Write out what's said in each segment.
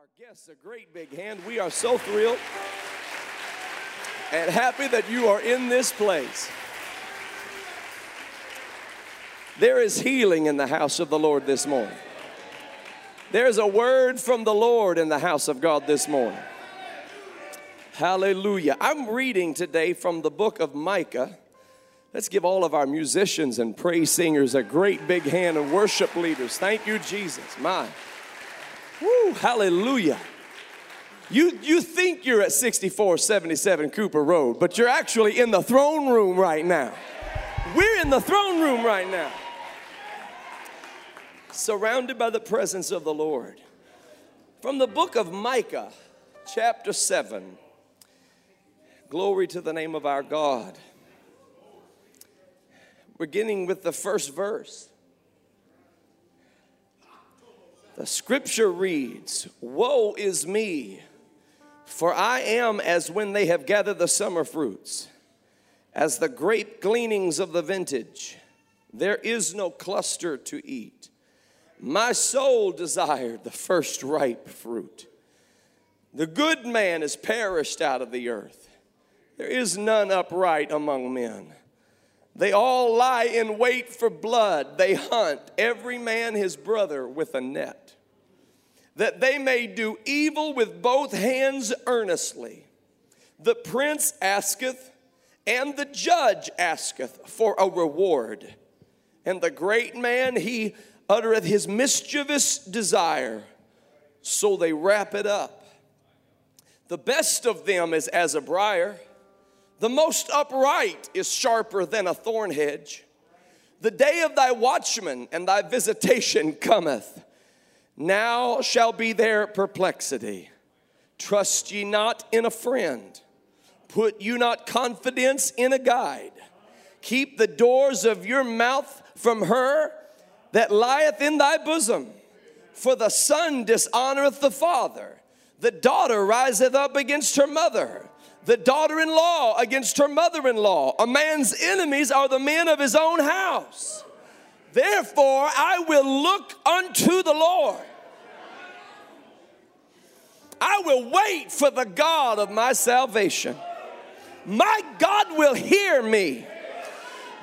our guests a great big hand. We are so thrilled and happy that you are in this place. There is healing in the house of the Lord this morning. There's a word from the Lord in the house of God this morning. Hallelujah. I'm reading today from the book of Micah. Let's give all of our musicians and praise singers a great big hand and worship leaders. Thank you, Jesus. My. Woo, hallelujah. You, you think you're at 6477 Cooper Road, but you're actually in the throne room right now. We're in the throne room right now, surrounded by the presence of the Lord. From the book of Micah, chapter 7. Glory to the name of our God. Beginning with the first verse. The scripture reads Woe is me, for I am as when they have gathered the summer fruits, as the grape gleanings of the vintage. There is no cluster to eat. My soul desired the first ripe fruit. The good man is perished out of the earth. There is none upright among men. They all lie in wait for blood. They hunt every man his brother with a net, that they may do evil with both hands earnestly. The prince asketh, and the judge asketh for a reward. And the great man, he uttereth his mischievous desire, so they wrap it up. The best of them is as a briar the most upright is sharper than a thorn hedge. The day of thy watchman and thy visitation cometh. Now shall be their perplexity. Trust ye not in a friend. Put you not confidence in a guide. Keep the doors of your mouth from her that lieth in thy bosom. For the son dishonoreth the father, the daughter riseth up against her mother the daughter in law against her mother in law. A man's enemies are the men of his own house. Therefore, I will look unto the Lord. I will wait for the God of my salvation. My God will hear me.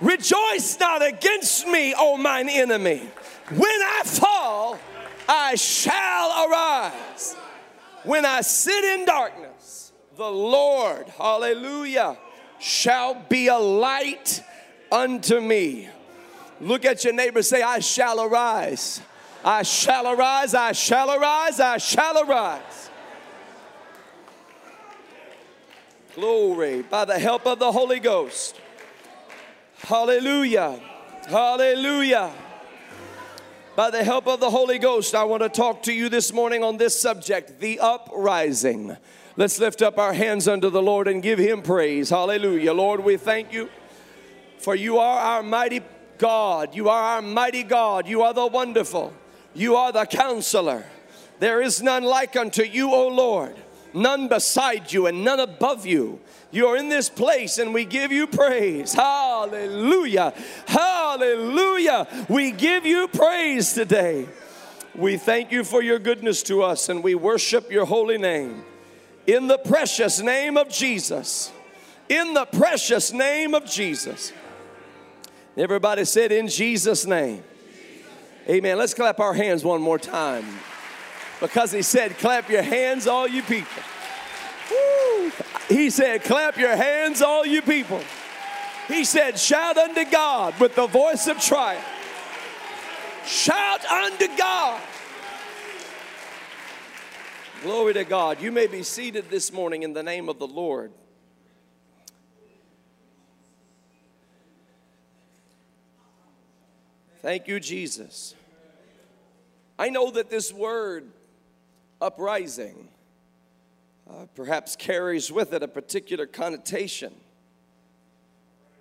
Rejoice not against me, O mine enemy. When I fall, I shall arise. When I sit in darkness, the Lord, hallelujah, shall be a light unto me. Look at your neighbor, say, I shall arise. I shall arise, I shall arise, I shall arise. Glory, by the help of the Holy Ghost. Hallelujah, hallelujah. By the help of the Holy Ghost, I want to talk to you this morning on this subject the uprising. Let's lift up our hands unto the Lord and give him praise. Hallelujah. Lord, we thank you for you are our mighty God. You are our mighty God. You are the wonderful. You are the counselor. There is none like unto you, O Lord, none beside you and none above you. You are in this place and we give you praise. Hallelujah. Hallelujah. We give you praise today. We thank you for your goodness to us and we worship your holy name. In the precious name of Jesus. In the precious name of Jesus. Everybody said, In Jesus' name. Amen. Let's clap our hands one more time. Because he said, Clap your hands, all you people. Woo. He said, Clap your hands, all you people. He said, Shout unto God with the voice of triumph. Shout unto God Glory to God. You may be seated this morning in the name of the Lord. Thank you, Jesus. I know that this word, uprising, uh, perhaps carries with it a particular connotation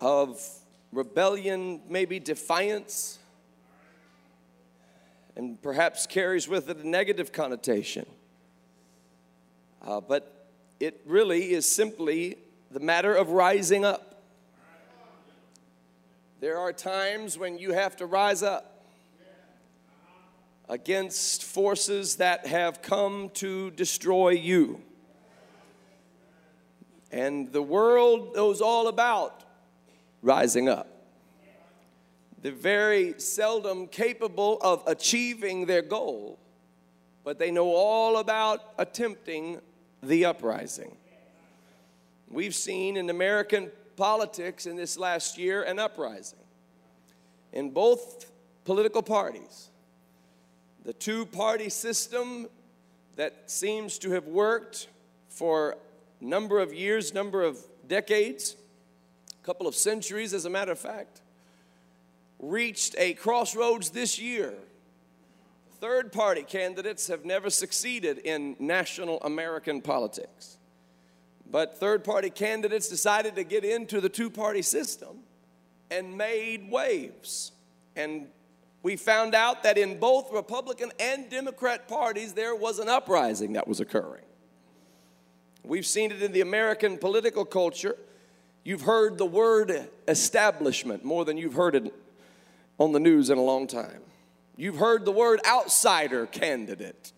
of rebellion, maybe defiance, and perhaps carries with it a negative connotation. Uh, but it really is simply the matter of rising up. There are times when you have to rise up. Against forces that have come to destroy you. And the world knows all about rising up. They're very seldom capable of achieving their goal, but they know all about attempting the uprising. We've seen in American politics in this last year an uprising in both political parties. The two party system that seems to have worked for a number of years, number of decades, a couple of centuries, as a matter of fact, reached a crossroads this year. Third party candidates have never succeeded in national American politics. But third party candidates decided to get into the two party system and made waves. And we found out that in both Republican and Democrat parties, there was an uprising that was occurring. We've seen it in the American political culture. You've heard the word establishment more than you've heard it on the news in a long time. You've heard the word outsider candidate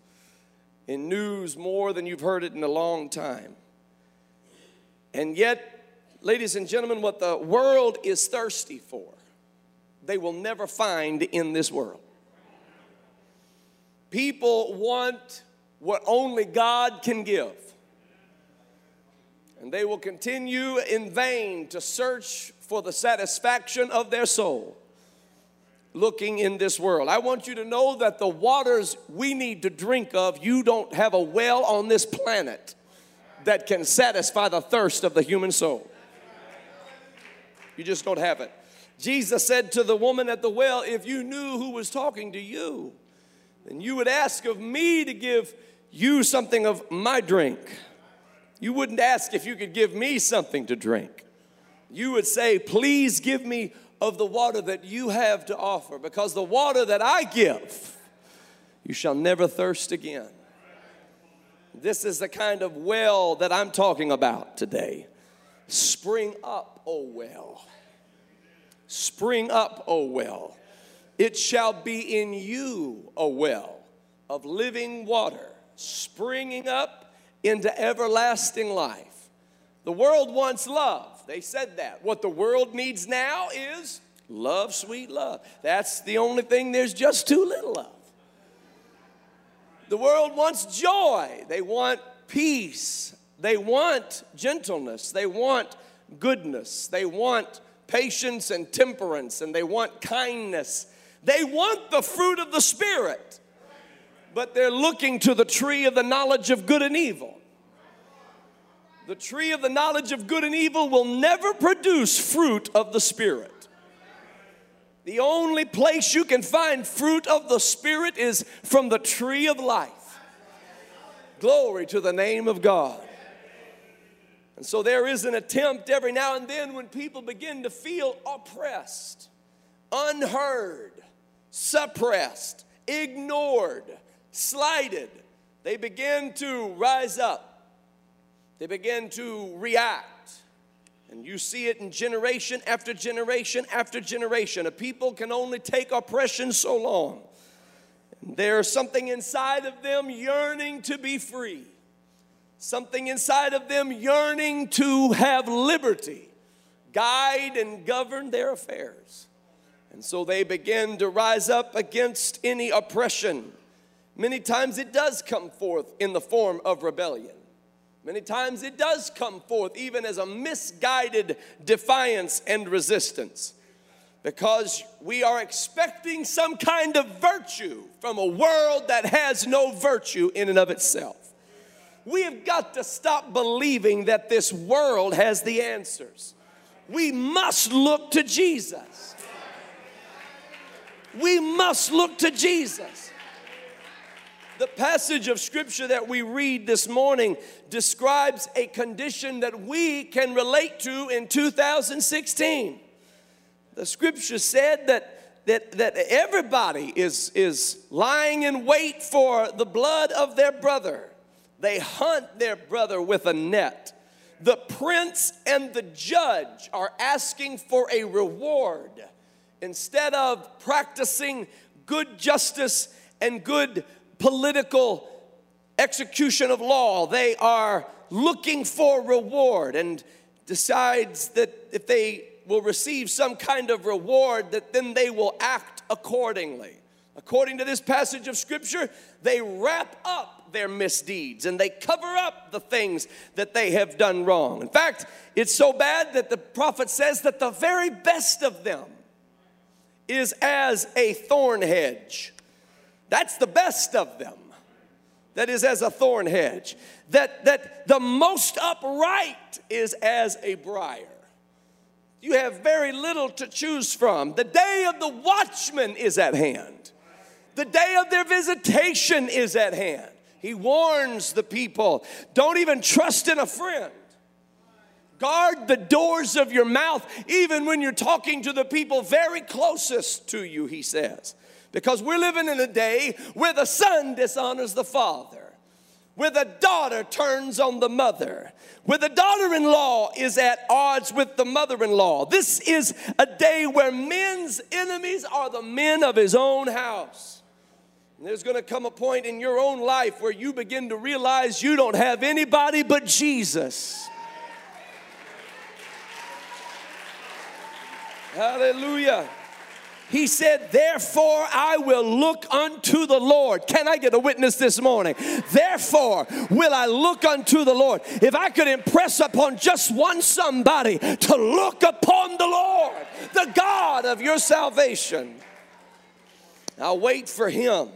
in news more than you've heard it in a long time. And yet, ladies and gentlemen, what the world is thirsty for, they will never find in this world. People want what only God can give. And they will continue in vain to search for the satisfaction of their soul looking in this world. I want you to know that the waters we need to drink of, you don't have a well on this planet that can satisfy the thirst of the human soul. You just don't have it. Jesus said to the woman at the well, If you knew who was talking to you, then you would ask of me to give you something of my drink. You wouldn't ask if you could give me something to drink. You would say, Please give me of the water that you have to offer, because the water that I give, you shall never thirst again. This is the kind of well that I'm talking about today. Spring up, O well. Spring up, O well. It shall be in you a well of living water, springing up into everlasting life. The world wants love. They said that. What the world needs now is love, sweet love. That's the only thing there's just too little of. The world wants joy, they want peace, they want gentleness, they want goodness, they want patience and temperance, and they want kindness. They want the fruit of the Spirit, but they're looking to the tree of the knowledge of good and evil. The tree of the knowledge of good and evil will never produce fruit of the Spirit. The only place you can find fruit of the Spirit is from the tree of life. Glory to the name of God. And so there is an attempt every now and then when people begin to feel oppressed, unheard, suppressed, ignored, slighted, they begin to rise up. They begin to react and you see it in generation after generation after generation. A people can only take oppression so long. And there's something inside of them yearning to be free, something inside of them yearning to have liberty, guide and govern their affairs. And so they begin to rise up against any oppression. Many times it does come forth in the form of rebellion. Many times it does come forth even as a misguided defiance and resistance because we are expecting some kind of virtue from a world that has no virtue in and of itself. We have got to stop believing that this world has the answers. We must look to Jesus. We must look to Jesus. The passage of scripture that we read this morning describes a condition that we can relate to in 2016. The scripture said that, that, that everybody is, is lying in wait for the blood of their brother. They hunt their brother with a net. The prince and the judge are asking for a reward instead of practicing good justice and good political execution of law. They are looking for reward and decides that if they will receive some kind of reward that then they will act accordingly. According to this passage of scripture, they wrap up their misdeeds and they cover up the things that they have done wrong. In fact, it's so bad that the prophet says that the very best of them is as a thorn hedge. That's the best of them. That is as a thorn hedge. That, that the most upright is as a briar. You have very little to choose from. The day of the watchman is at hand. The day of their visitation is at hand. He warns the people don't even trust in a friend. Guard the doors of your mouth, even when you're talking to the people very closest to you, he says. Because we're living in a day where the son dishonors the father, where the daughter turns on the mother, where the daughter in law is at odds with the mother in law. This is a day where men's enemies are the men of his own house. There's going to come a point in your own life where you begin to realize you don't have anybody but Jesus. Hallelujah. He said, Therefore I will look unto the Lord. Can I get a witness this morning? Therefore will I look unto the Lord. If I could impress upon just one somebody to look upon the Lord, the God of your salvation, I'll wait for him.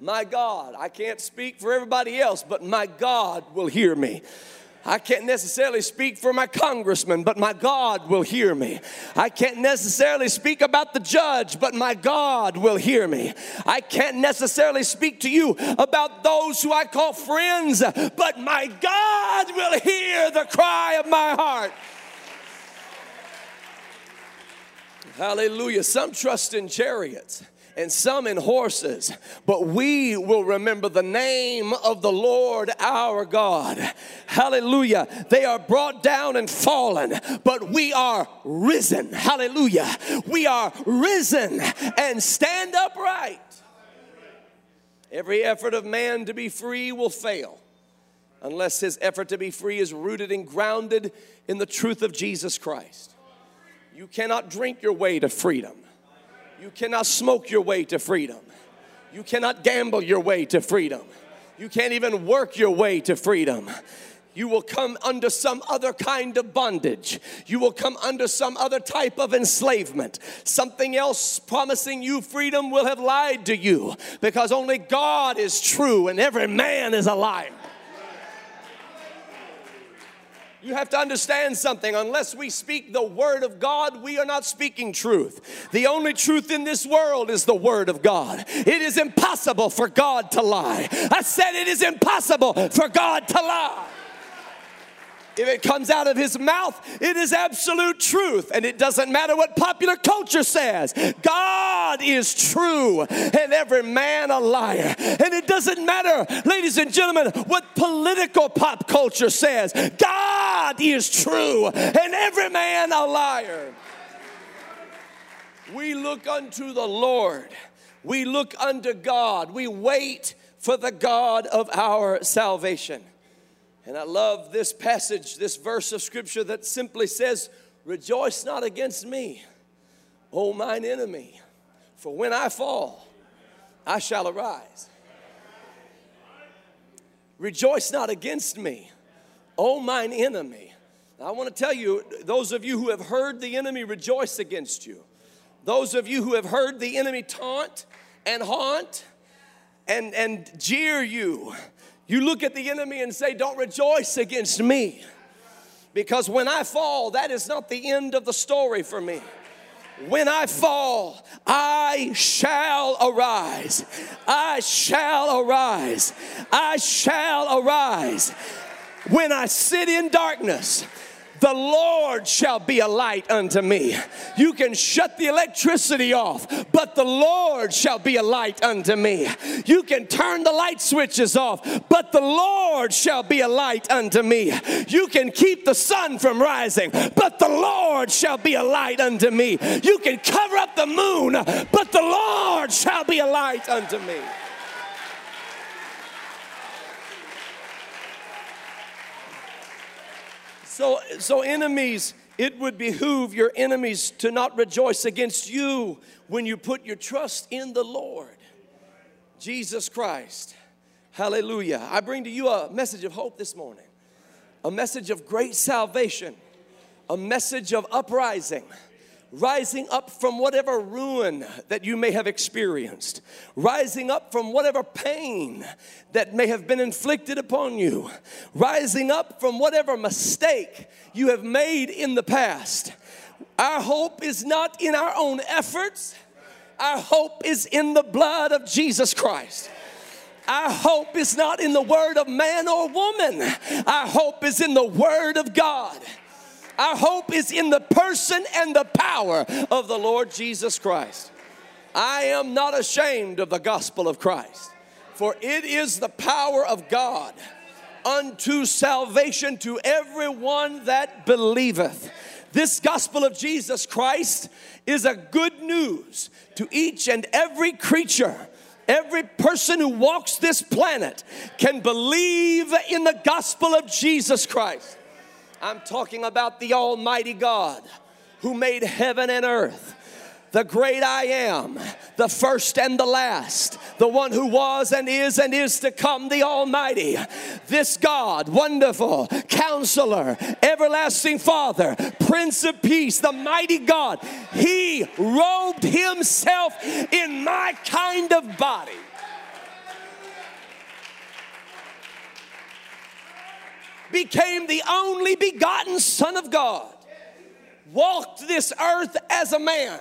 My God, I can't speak for everybody else, but my God will hear me. I can't necessarily speak for my congressman, but my God will hear me. I can't necessarily speak about the judge, but my God will hear me. I can't necessarily speak to you about those who I call friends, but my God will hear the cry of my heart. Hallelujah. Some trust in chariots and some in horses, but we will remember the name of the Lord our God. Hallelujah. They are brought down and fallen, but we are risen. Hallelujah. We are risen and stand upright. Every effort of man to be free will fail unless his effort to be free is rooted and grounded in the truth of Jesus Christ. You cannot drink your way to freedom. You cannot smoke your way to freedom. You cannot gamble your way to freedom. You can't even work your way to freedom. You will come under some other kind of bondage. You will come under some other type of enslavement. Something else promising you freedom will have lied to you because only God is true and every man is a liar. You have to understand something. Unless we speak the Word of God, we are not speaking truth. The only truth in this world is the Word of God. It is impossible for God to lie. I said it is impossible for God to lie. If it comes out of his mouth, it is absolute truth. And it doesn't matter what popular culture says. God is true and every man a liar. And it doesn't matter, ladies and gentlemen, what political pop culture says. God is true and every man a liar. We look unto the Lord. We look unto God. We wait for the God of our salvation. And I love this passage, this verse of scripture that simply says, Rejoice not against me, O mine enemy, for when I fall, I shall arise. Rejoice not against me, O mine enemy. I want to tell you, those of you who have heard the enemy rejoice against you, those of you who have heard the enemy taunt and haunt and, and jeer you, you look at the enemy and say, Don't rejoice against me. Because when I fall, that is not the end of the story for me. When I fall, I shall arise. I shall arise. I shall arise. When I sit in darkness, the Lord shall be a light unto me. You can shut the electricity off, but the Lord shall be a light unto me. You can turn the light switches off, but the Lord shall be a light unto me. You can keep the sun from rising, but the Lord shall be a light unto me. You can cover up the moon, but the Lord shall be a light unto me. So, so enemies, it would behoove your enemies to not rejoice against you when you put your trust in the Lord, Jesus Christ. Hallelujah. I bring to you a message of hope this morning, a message of great salvation, a message of uprising rising up from whatever ruin that you may have experienced, rising up from whatever pain that may have been inflicted upon you, rising up from whatever mistake you have made in the past. Our hope is not in our own efforts, our hope is in the blood of Jesus Christ. Our hope is not in the word of man or woman. Our hope is in the word of God. Our hope is in the person and the power of the Lord Jesus Christ. I am not ashamed of the gospel of Christ, for it is the power of God unto salvation to everyone that believeth. This gospel of Jesus Christ is a good news to each and every creature. Every person who walks this planet can believe in the gospel of Jesus Christ. I'm talking about the Almighty God who made heaven and earth. The great I am, the first and the last, the one who was and is and is to come, the Almighty. This God, wonderful, counselor, everlasting Father, Prince of Peace, the mighty God, He robed Himself in my kind of body became the only begotten Son of God, walked this earth as a man,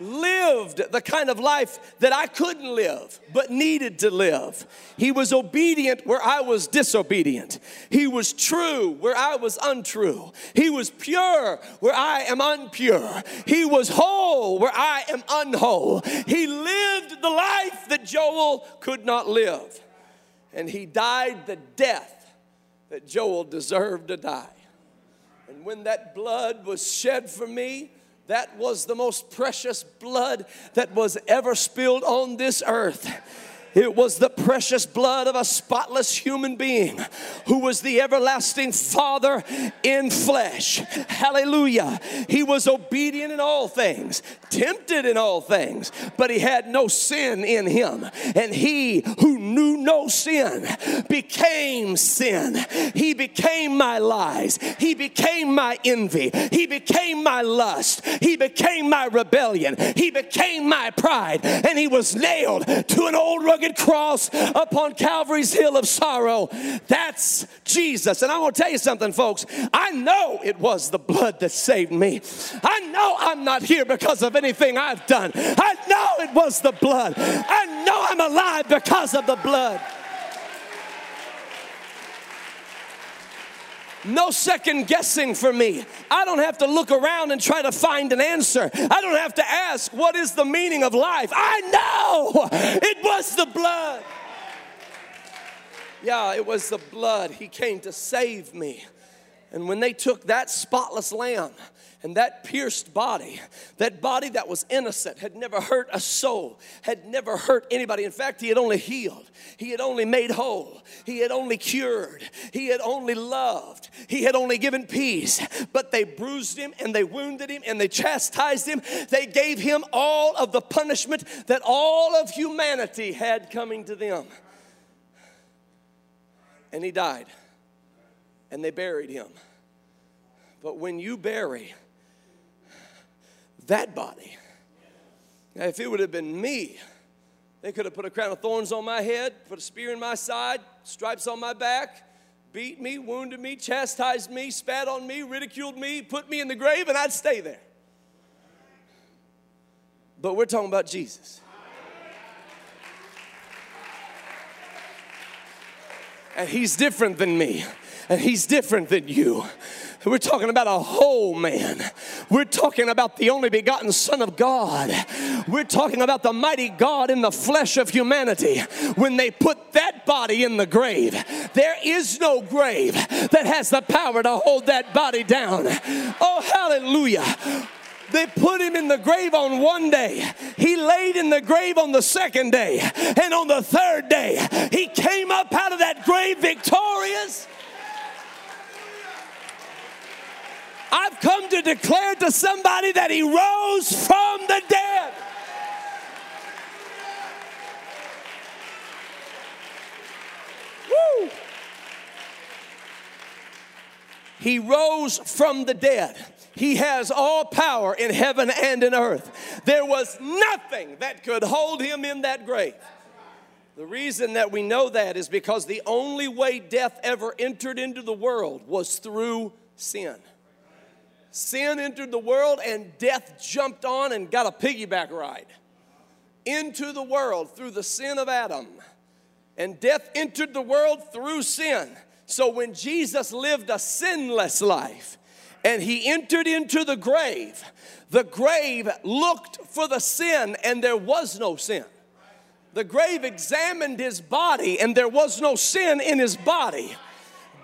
lived the kind of life that I couldn't live but needed to live. He was obedient where I was disobedient. He was true where I was untrue. He was pure where I am unpure. He was whole where I am unwhole. He lived the life that Joel could not live. And he died the death that Joel deserved to die. And when that blood was shed for me, that was the most precious blood that was ever spilled on this earth. It was the precious blood of a spotless human being who was the everlasting Father in flesh. Hallelujah. He was obedient in all things, tempted in all things, but he had no sin in him. And he who knew no sin became sin. He became my lies. He became my envy. He became my lust. He became my rebellion. He became my pride. And he was nailed to an old rugged cross upon Calvary's hill of sorrow. That's Jesus. And I want to tell you something, folks. I know it was the blood that saved me. I know I'm not here because of anything I've done. I know it was the blood. I know I'm alive because of the blood. No second guessing for me. I don't have to look around and try to find an answer. I don't have to ask, what is the meaning of life? I know it was the blood. Yeah, it was the blood. He came to save me. And when they took that spotless lamb and that pierced body, that body that was innocent, had never hurt a soul, had never hurt anybody. In fact, he had only healed, he had only made whole, he had only cured, he had only loved, he had only given peace. But they bruised him and they wounded him and they chastised him. They gave him all of the punishment that all of humanity had coming to them. And he died and they buried him. But when you bury that body. Now, if it would have been me, they could have put a crown of thorns on my head, put a spear in my side, stripes on my back, beat me, wounded me, chastised me, spat on me, ridiculed me, put me in the grave, and I'd stay there. But we're talking about Jesus. And he's different than me, and he's different than you. We're talking about a whole man. We're talking about the only begotten Son of God. We're talking about the mighty God in the flesh of humanity. When they put that body in the grave, there is no grave that has the power to hold that body down. Oh, hallelujah. They put him in the grave on one day. He laid in the grave on the second day. And on the third day, he came up out of that grave victorious. I've come to declare to somebody that he rose from the dead. Woo! He rose from the dead. He has all power in heaven and in earth. There was nothing that could hold him in that grave. The reason that we know that is because the only way death ever entered into the world was through sin. Sin entered the world and death jumped on and got a piggyback ride into the world through the sin of Adam. And death entered the world through sin. So when Jesus lived a sinless life and he entered into the grave, the grave looked for the sin and there was no sin. The grave examined his body and there was no sin in his body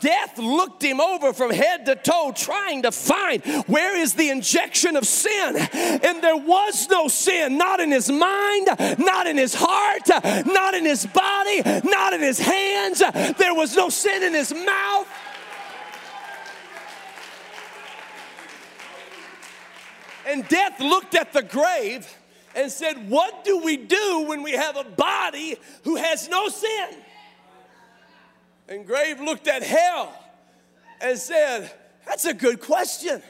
death looked him over from head to toe, trying to find where is the injection of sin. And there was no sin, not in his mind, not in his heart, not in his body, not in his hands. There was no sin in his mouth. And death looked at the grave and said, What do we do when we have a body who has no sin? And Grave looked at hell and said, That's a good question.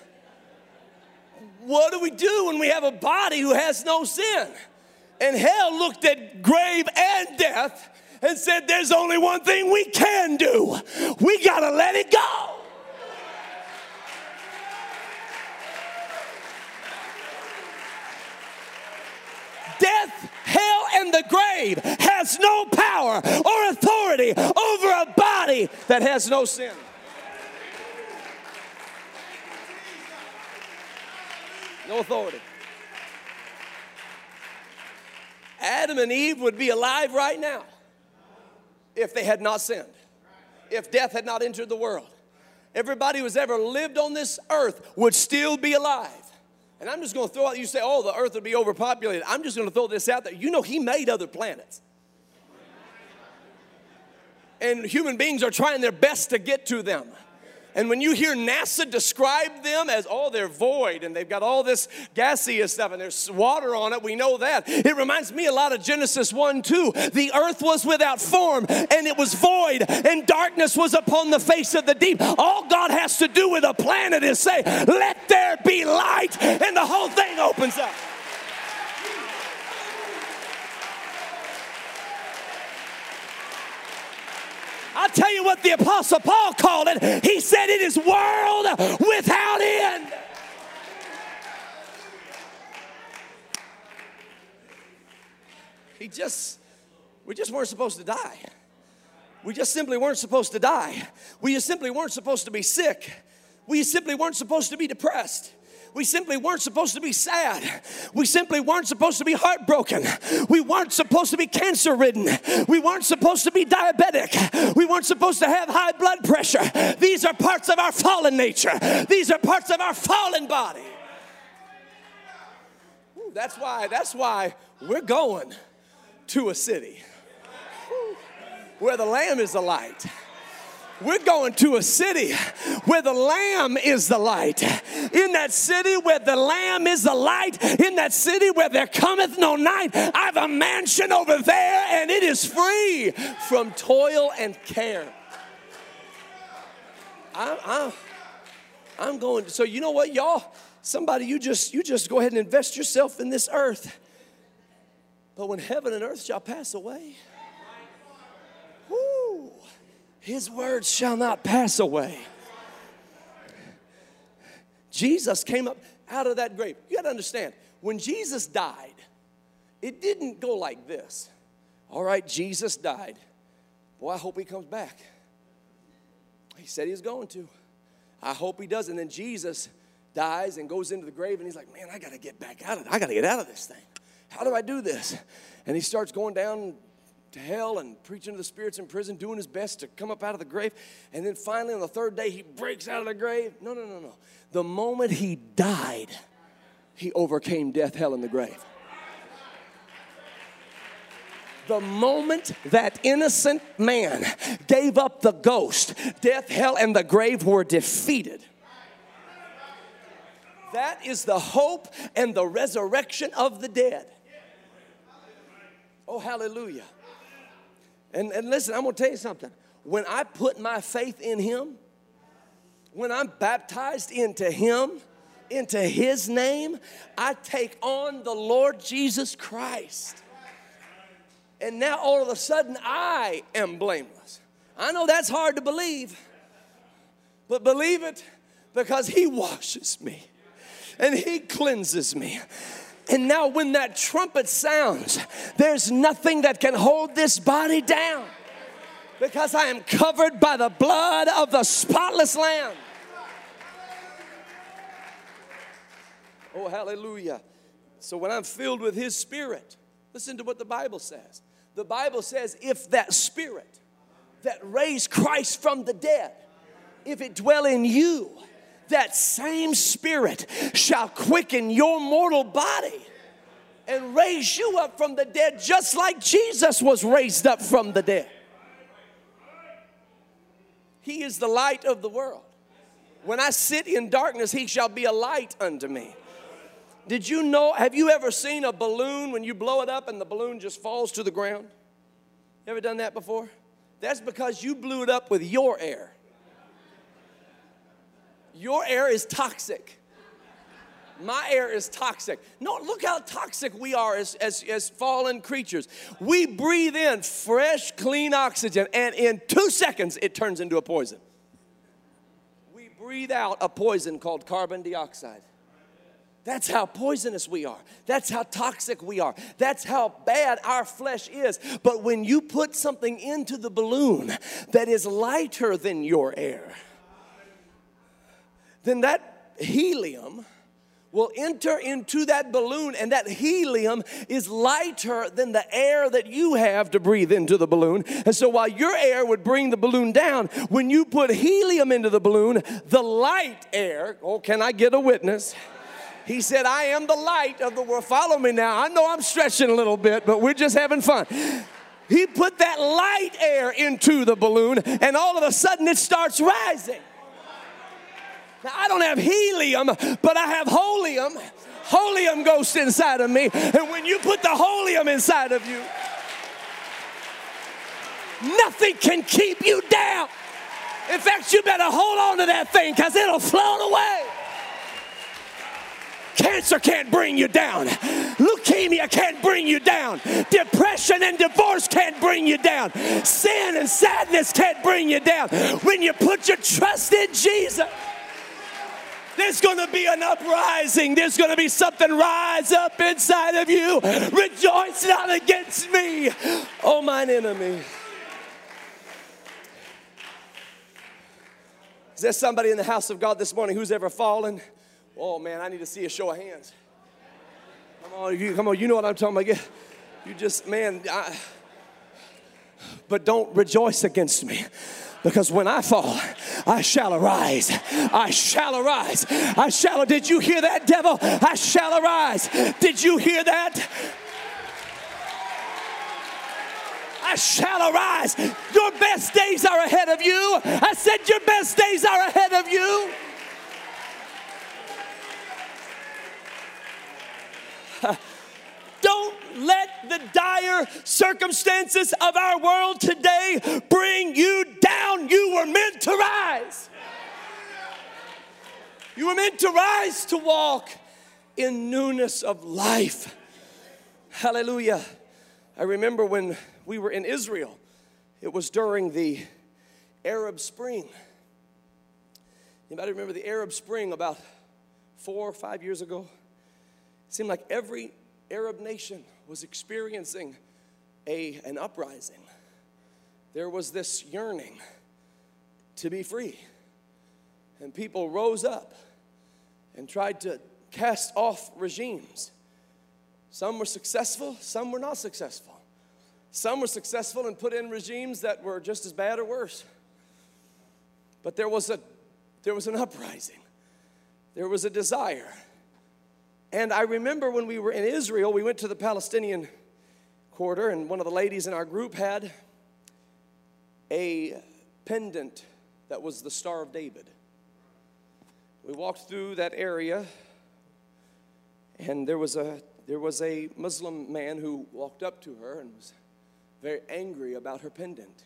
What do we do when we have a body who has no sin? And hell looked at grave and death and said, There's only one thing we can do. We got to let it go. Death, hell, and the grave has no power or authority over a body that has no sin. No authority. Adam and Eve would be alive right now if they had not sinned, if death had not entered the world. Everybody who's ever lived on this earth would still be alive. And I'm just going to throw out, you say, oh, the earth would be overpopulated. I'm just going to throw this out there. You know, he made other planets. And human beings are trying their best to get to them. And when you hear NASA describe them as, oh, they're void and they've got all this gaseous stuff and there's water on it, we know that. It reminds me a lot of Genesis 1 2. The earth was without form and it was void and darkness was upon the face of the deep. All God has to do with a planet is say, let there be light, and the whole thing opens up. I'll tell you what the Apostle Paul called it. He said, It is world without end. He just, we just weren't supposed to die. We just simply weren't supposed to die. We just simply weren't supposed to be sick. We simply weren't supposed to be depressed. We simply weren't supposed to be sad. We simply weren't supposed to be heartbroken. We weren't supposed to be cancer ridden. We weren't supposed to be diabetic. We weren't supposed to have high blood pressure. These are parts of our fallen nature, these are parts of our fallen body. Ooh, that's why, that's why we're going to a city where the Lamb is the light we're going to a city where the Lamb is the light. In that city where the Lamb is the light, in that city where there cometh no night, I have a mansion over there and it is free from toil and care. I, I, I'm going, to, so you know what, y'all? Somebody, you just you just go ahead and invest yourself in this earth. But when heaven and earth shall pass away, his words shall not pass away. Jesus came up out of that grave. You got to understand, when Jesus died, it didn't go like this. All right, Jesus died. Boy, I hope he comes back. He said he was going to. I hope he does. And then Jesus dies and goes into the grave, and he's like, Man, I got to get back out of it. I got to get out of this thing. How do I do this? And he starts going down to hell and preaching to the spirits in prison, doing his best to come up out of the grave. And then finally, on the third day, he breaks out of the grave. No, no, no, no. The moment he died, he overcame death, hell, and the grave. The moment that innocent man gave up the ghost, death, hell, and the grave were defeated. That is the hope and the resurrection of the dead. Oh, hallelujah. And, and listen, I'm gonna tell you something. When I put my faith in Him, when I'm baptized into Him, into His name, I take on the Lord Jesus Christ. And now all of a sudden, I am blameless. I know that's hard to believe, but believe it because He washes me and He cleanses me. And now, when that trumpet sounds, there's nothing that can hold this body down because I am covered by the blood of the spotless Lamb. Oh, hallelujah. So, when I'm filled with His Spirit, listen to what the Bible says. The Bible says, if that Spirit that raised Christ from the dead, if it dwell in you, that same Spirit shall quicken your mortal body and raise you up from the dead, just like Jesus was raised up from the dead. He is the light of the world. When I sit in darkness, He shall be a light unto me. Did you know? Have you ever seen a balloon when you blow it up and the balloon just falls to the ground? You ever done that before? That's because you blew it up with your air. Your air is toxic. My air is toxic. No, look how toxic we are as, as, as fallen creatures. We breathe in fresh, clean oxygen, and in two seconds it turns into a poison. We breathe out a poison called carbon dioxide. That's how poisonous we are. That's how toxic we are. That's how bad our flesh is. But when you put something into the balloon that is lighter than your air, then that helium will enter into that balloon, and that helium is lighter than the air that you have to breathe into the balloon. And so, while your air would bring the balloon down, when you put helium into the balloon, the light air, oh, can I get a witness? He said, I am the light of the world. Follow me now. I know I'm stretching a little bit, but we're just having fun. He put that light air into the balloon, and all of a sudden it starts rising. Now, I don't have helium, but I have holium. Holium goes inside of me, and when you put the holium inside of you, nothing can keep you down. In fact, you better hold on to that thing because it'll float away. Cancer can't bring you down. Leukemia can't bring you down. Depression and divorce can't bring you down. Sin and sadness can't bring you down. When you put your trust in Jesus, there's going to be an uprising. There's going to be something rise up inside of you. Rejoice not against me, oh mine enemy. Is there somebody in the house of God this morning who's ever fallen? Oh man, I need to see a show of hands. Come on, you come on, you know what I'm talking about. You just, man, I, but don't rejoice against me. Because when I fall, I shall arise. I shall arise. I shall. Did you hear that, devil? I shall arise. Did you hear that? I shall arise. Your best days are ahead of you. I said, Your best days are ahead of you. Don't let the dire circumstances of our world today bring you down. You were meant to rise. You were meant to rise to walk in newness of life. Hallelujah. I remember when we were in Israel, it was during the Arab Spring. Anybody remember the Arab Spring about four or five years ago? It seemed like every Arab nation was experiencing a, an uprising. There was this yearning to be free. And people rose up and tried to cast off regimes. Some were successful, some were not successful. Some were successful and put in regimes that were just as bad or worse. But there was a there was an uprising. There was a desire and I remember when we were in Israel, we went to the Palestinian quarter, and one of the ladies in our group had a pendant that was the Star of David. We walked through that area And there was a there was a Muslim man who walked up to her and was very angry about her pendant.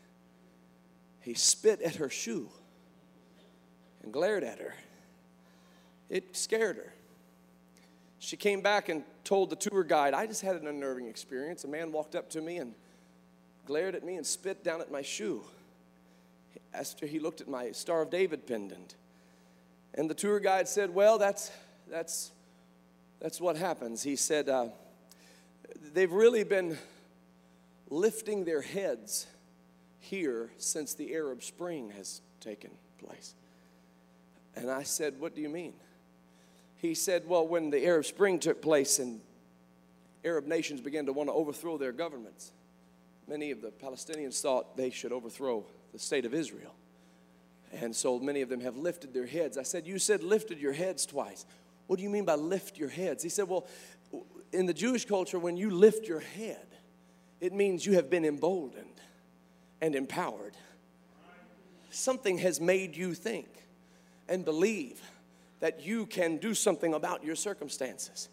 He spit at her shoe and glared at her. It scared her. She came back and told the tour guide, I just had an unnerving experience. A man walked up to me and glared at me and spit down at my shoe after he looked at my Star of David pendant. And the tour guide said, Well, that's, that's, that's what happens. He said, uh, They've really been lifting their heads here since the Arab Spring has taken place. And I said, What do you mean? He said, Well, when the Arab Spring took place and Arab nations began to want to overthrow their governments, many of the Palestinians thought they should overthrow the state of Israel. And so many of them have lifted their heads. I said, You said lifted your heads twice. What do you mean by lift your heads? He said, Well, in the Jewish culture, when you lift your head, it means you have been emboldened and empowered. Something has made you think and believe that you can do something about your circumstances.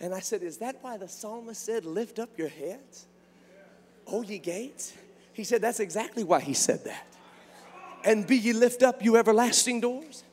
And I said, Is that why the psalmist said, Lift up your heads, O ye gates? He said, That's exactly why he said that. And be ye lift up, you everlasting doors.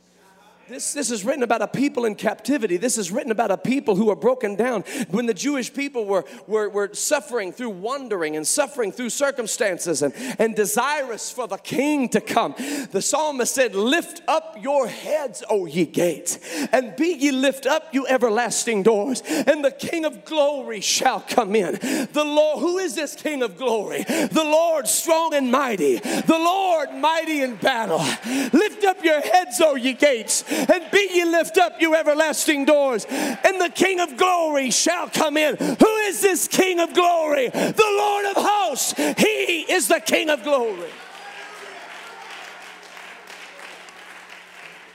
This, this is written about a people in captivity. This is written about a people who are broken down. When the Jewish people were, were, were suffering through wandering and suffering through circumstances and, and desirous for the king to come, the psalmist said, Lift up your heads, O ye gates, and be ye lift up, you everlasting doors, and the King of glory shall come in. The Lord, who is this King of glory? The Lord strong and mighty, the Lord mighty in battle. Lift up your heads, O ye gates and be ye lift up, you everlasting doors, and the King of glory shall come in. Who is this King of glory? The Lord of hosts. He is the King of glory.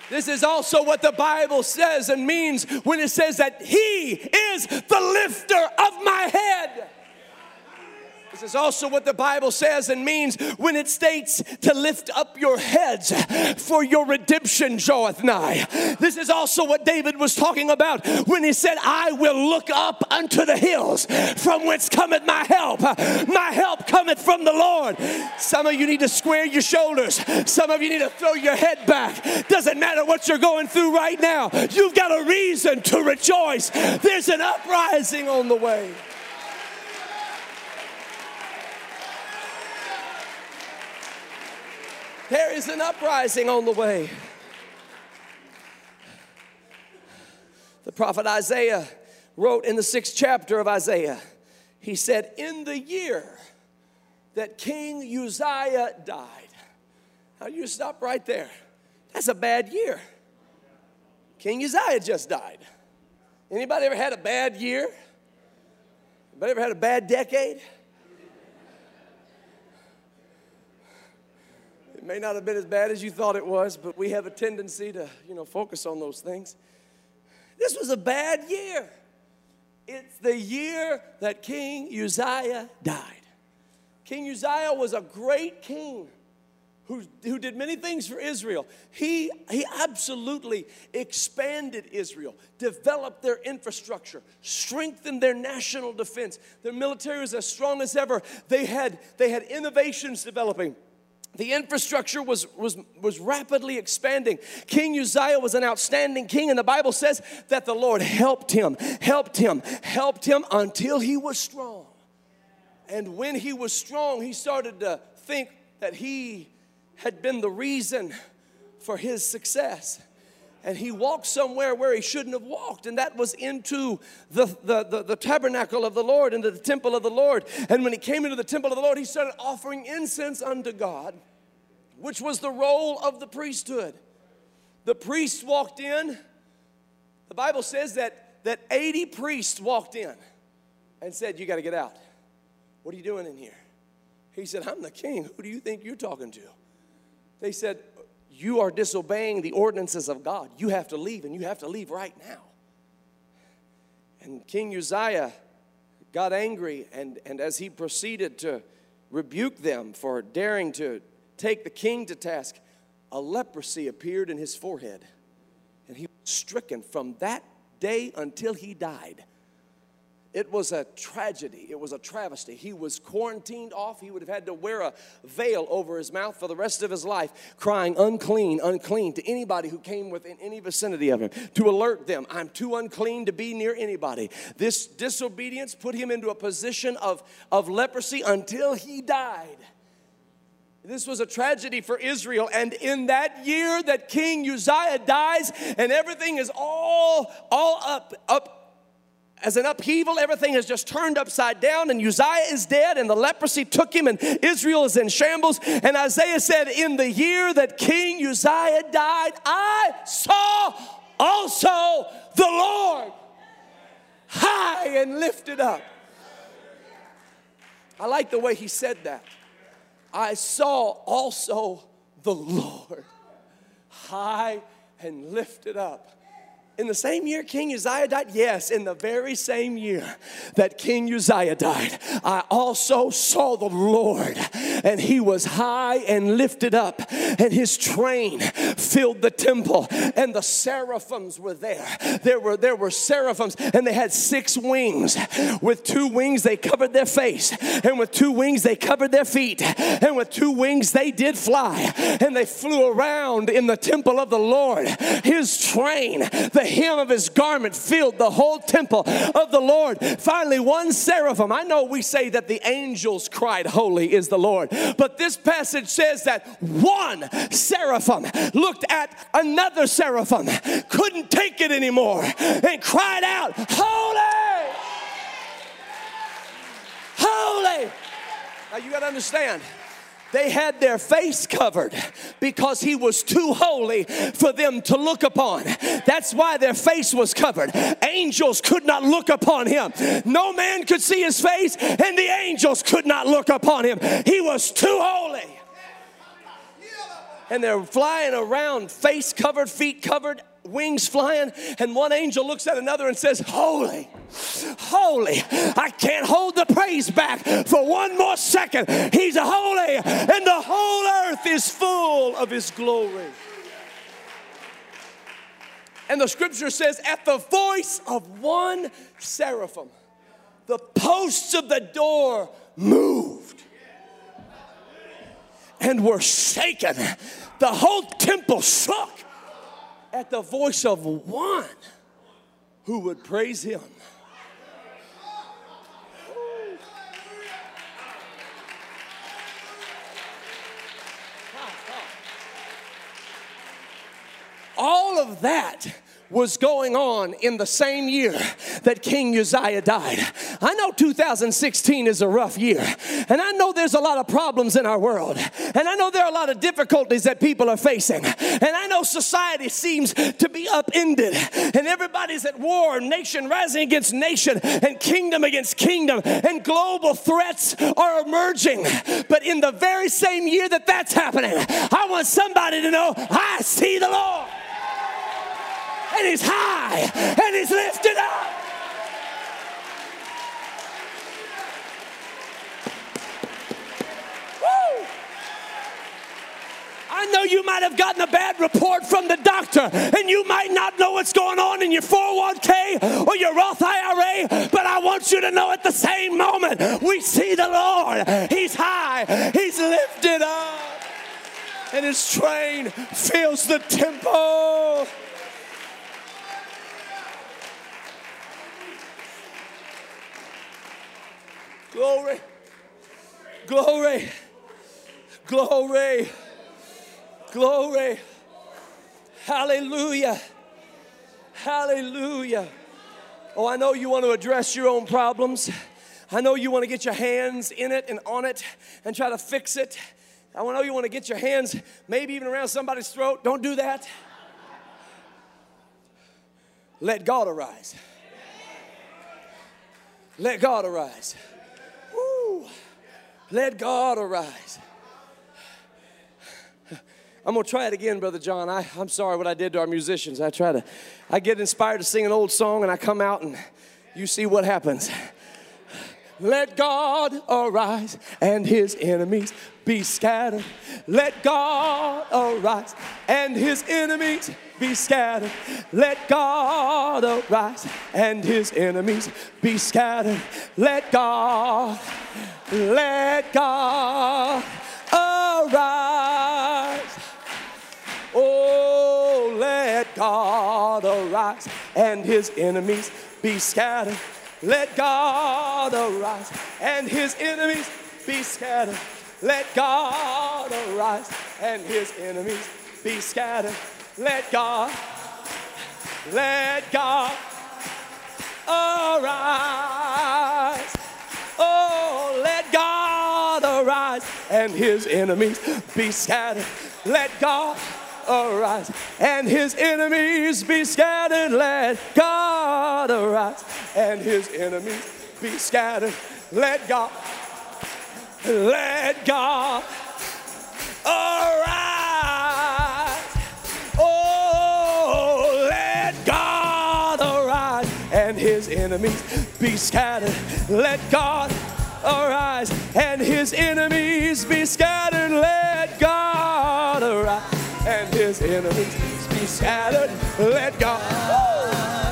This is also what the Bible says and means when it says that He is the lifter of my head. This is also what the Bible says and means when it states to lift up your heads for your redemption draweth nigh. This is also what David was talking about when he said, I will look up unto the hills from whence cometh my help. My help cometh from the Lord. Some of you need to square your shoulders. Some of you need to throw your head back. Doesn't matter what you're going through right now. You've got a reason to rejoice. There's an uprising on the way. There is an uprising on the way. The prophet Isaiah wrote in the sixth chapter of Isaiah, he said, In the year that King Uzziah died. Now you stop right there. That's a bad year. King Uzziah just died. Anybody ever had a bad year? Anybody ever had a bad decade? May not have been as bad as you thought it was, but we have a tendency to, you know, focus on those things. This was a bad year. It's the year that King Uzziah died. King Uzziah was a great king who, who did many things for Israel. He, he absolutely expanded Israel, developed their infrastructure, strengthened their national defense. Their military was as strong as ever. They had, they had innovations developing the infrastructure was, was, was rapidly expanding. King Uzziah was an outstanding king, and the Bible says that the Lord helped him, helped him, helped him until he was strong. And when he was strong, he started to think that he had been the reason for his success and he walked somewhere where he shouldn't have walked, and that was into the, the, the, the, tabernacle of the Lord, into the temple of the Lord. And when he came into the temple of the Lord, he started offering incense unto God, which was the role of the priesthood. The priests walked in. The Bible says that, that 80 priests walked in and said, You got to get out. What are you doing in here? He said, I'm the king. Who do you think you're talking to? They said, you are disobeying the ordinances of God. You have to leave, and you have to leave right now. And King Uzziah got angry, and, and as he proceeded to rebuke them for daring to take the king to task, a leprosy appeared in his forehead. And he was stricken from that day until he died It was a tragedy. It was a travesty. He was quarantined off. He would have had to wear a veil over his mouth for the rest of his life, crying, unclean, unclean, to anybody who came within any vicinity of him, to alert them, I'm too unclean to be near anybody. This disobedience put him into a position of, of leprosy until he died. This was a tragedy for Israel. And in that year that King Uzziah dies, and everything is all, all up, up as an upheaval, everything has just turned upside down, and Uzziah is dead, and the leprosy took him, and Israel is in shambles. And Isaiah said, In the year that King Uzziah died, I saw also the Lord high and lifted up. I like the way he said that. I saw also the Lord high and lifted up. In the same year King Uzziah died? Yes, in the very same year that King Uzziah died, I also saw the Lord, and he was high and lifted up, and his train filled the temple, and the seraphims were there. There were there were seraphims, and they had six wings. With two wings they covered their face, and with two wings they covered their feet, and with two wings they did fly, and they flew around in the temple of the Lord. His train, the hem of his garment filled the whole temple of the Lord. Finally, one seraphim, I know we say that the angels cried, Holy is the Lord, but this passage says that one seraphim looked at another seraphim, couldn't take it anymore, and cried out, Holy! Holy! Now you got to understand they had their face covered because he was too holy for them to look upon. That's why their face was covered. Angels could not look upon him. No man could see his face, and the angels could not look upon him. He was too holy. And they're flying around, face covered, feet covered, wings flying, and one angel looks at another and says, Holy, holy. I can't hold the praise back for one more second. He's holy, and the whole earth is full of his glory. And the scripture says, At the voice of one seraphim, the posts of the door moved and were shaken. The whole temple shook at the voice of one who would praise him. All of that was going on in the same year that King Uzziah died. I know 2016 is a rough year, and I know there's a lot of problems in our world, and I know there are a lot of difficulties that people are facing, and I know society seems to be upended, and everybody's at war, nation rising against nation, and kingdom against kingdom, and global threats are emerging. But in the very same year that that's happening, I want somebody to know I see the Lord and he's high and he's lifted up. Woo! I know you might have gotten a bad report from the doctor and you might not know what's going on in your 401k or your Roth IRA, but I want you to know at the same moment we see the Lord. He's high, He's lifted up, and His train fills the temple. Glory. Glory. Glory. Glory. Hallelujah. Hallelujah. Oh, I know you want to address your own problems. I know you want to get your hands in it and on it and try to fix it. I know you want to get your hands maybe even around somebody's throat. Don't do that. Let God arise. Let God arise. Let God arise. I'm gonna try it again, Brother John. I, I'm sorry what I did to our musicians. I try to, I get inspired to sing an old song and I come out and you see what happens. Let God arise and his enemies be scattered. Let God arise and his enemies be scattered. Let God arise and his enemies be scattered. Let God, let God arise. Oh, let God arise and his enemies be scattered. Let God arise and his enemies be scattered. Let God arise and his enemies be scattered. Let God, let God arise. And his enemies be scattered. Let God arise and his enemies be scattered. Let God arise and his enemies be scattered. Let God, let God arise. Oh, let God arise and his enemies be scattered. Let God arise and his enemies be scattered. Let God arise and his enemies be scattered. Let God. Arise.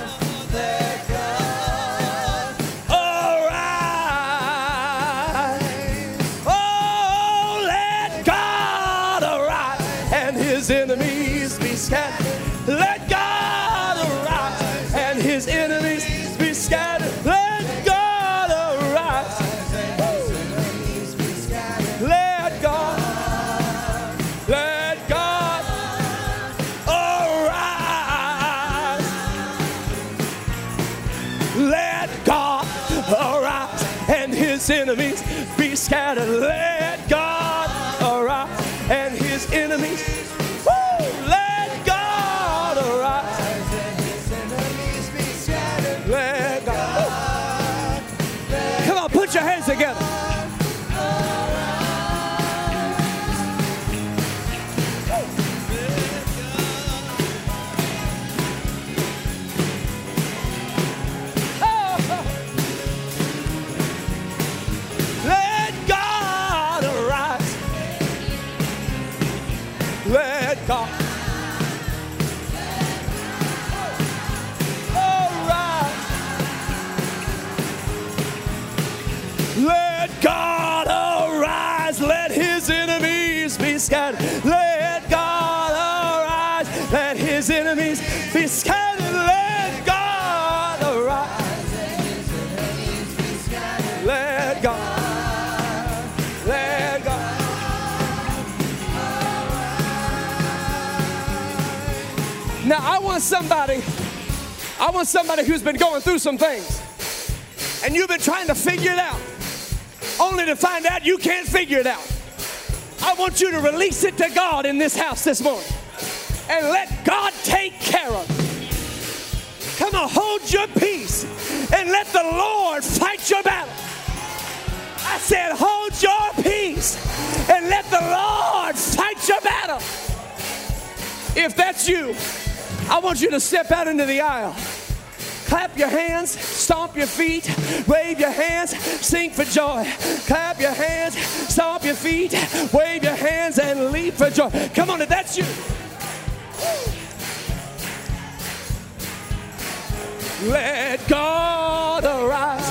Scattered. Let want somebody, I want somebody who's been going through some things. And you've been trying to figure it out. Only to find out you can't figure it out. I want you to release it to God in this house this morning. And let God take care of it. Come on, hold your peace and let the Lord fight your battle. I said, hold your peace and let the Lord fight your battle. If that's you, I want you to step out into the aisle. Clap your hands, stomp your feet, wave your hands, sing for joy. Clap your hands, stomp your feet, wave your hands, and leap for joy. Come on, if that's you. Let God arise.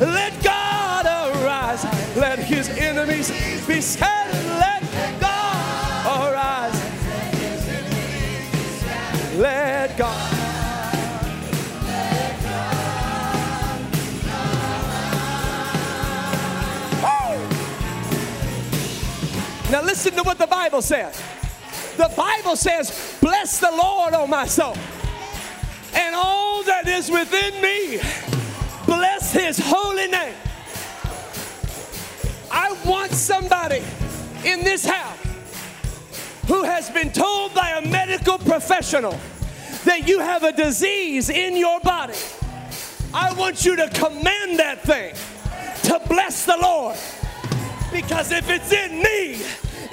Let God arise. Let his enemies be scattered. Let God arise. Let God. Now listen to what the Bible says. The Bible says, Bless the Lord, O my soul, and all that is within me. His holy name. I want somebody in this house who has been told by a medical professional that you have a disease in your body. I want you to command that thing to bless the Lord. Because if it's in me,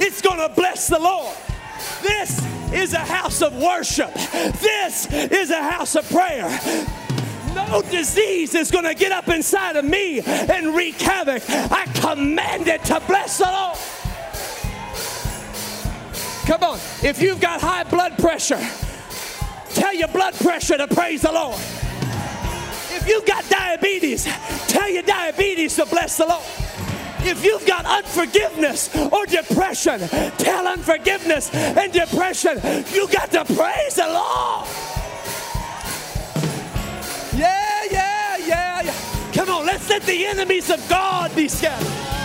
it's going to bless the Lord. This is a house of worship. This is a house of prayer. No disease is going to get up inside of me and wreak havoc. I command it to bless the Lord. Come on, if you've got high blood pressure, tell your blood pressure to praise the Lord. If you've got diabetes, tell your diabetes to bless the Lord. If you've got unforgiveness or depression, tell unforgiveness and depression, you got to praise the Lord. Yeah, yeah, yeah, yeah. Come on, let's let the enemies of God be scattered.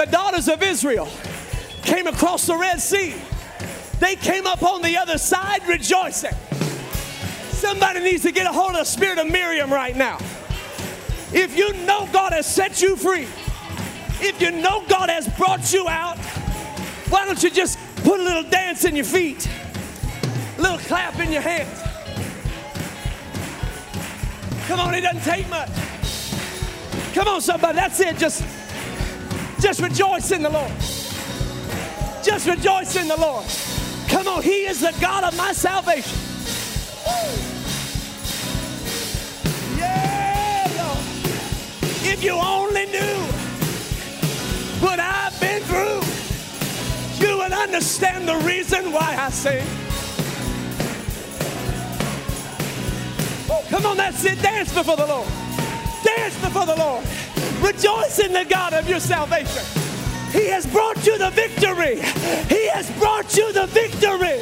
The daughters of Israel came across the Red Sea, they came up on the other side rejoicing. Somebody needs to get a hold of the spirit of Miriam right now. If you know God has set you free, if you know God has brought you out, why don't you just put a little dance in your feet, a little clap in your hands? Come on, it doesn't take much. Come on, somebody, that's it. Just, just rejoice in the Lord. Just rejoice in the Lord. Come on, He is the God of my salvation. Yeah, Lord. If you only knew what I've been through, you would understand the reason why I sing. Oh, come on, that's it. Dance before the Lord. Dance before the Lord. Rejoice in the God of your salvation. He has brought you the victory. He has brought you the victory.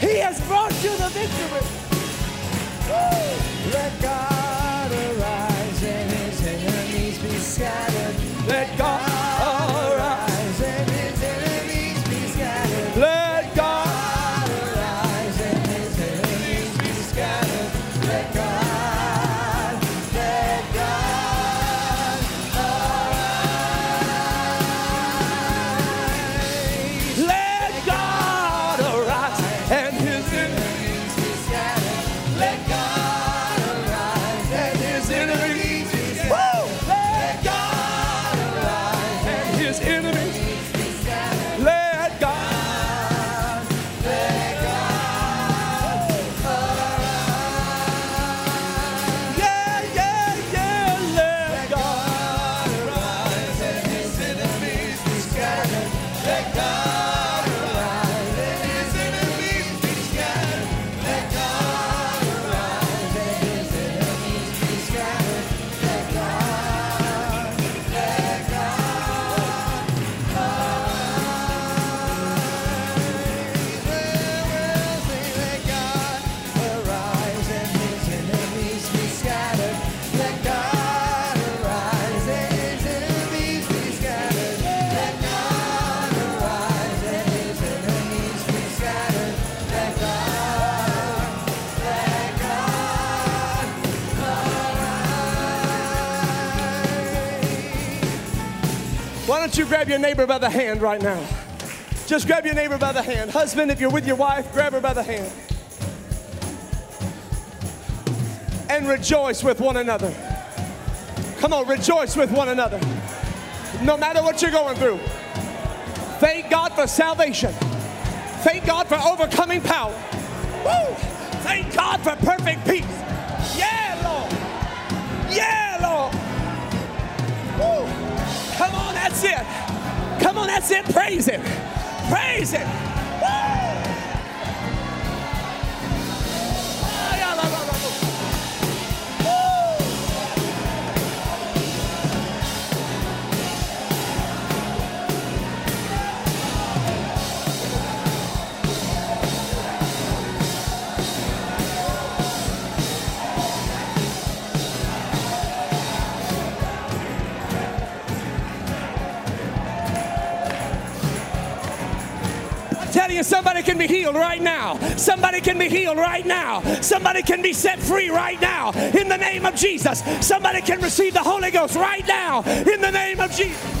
He has brought you the victory. Let God arise and his enemies be scattered. Let God you grab your neighbor by the hand right now? Just grab your neighbor by the hand. Husband, if you're with your wife, grab her by the hand. And rejoice with one another. Come on, rejoice with one another. No matter what you're going through. Thank God for salvation. Thank God for overcoming power. Woo! Thank God for perfect peace. That's it. Come on, that's it. Praise Him. Praise Him. You, somebody can be healed right now. Somebody can be healed right now. Somebody can be set free right now in the name of Jesus. Somebody can receive the Holy Ghost right now in the name of Jesus.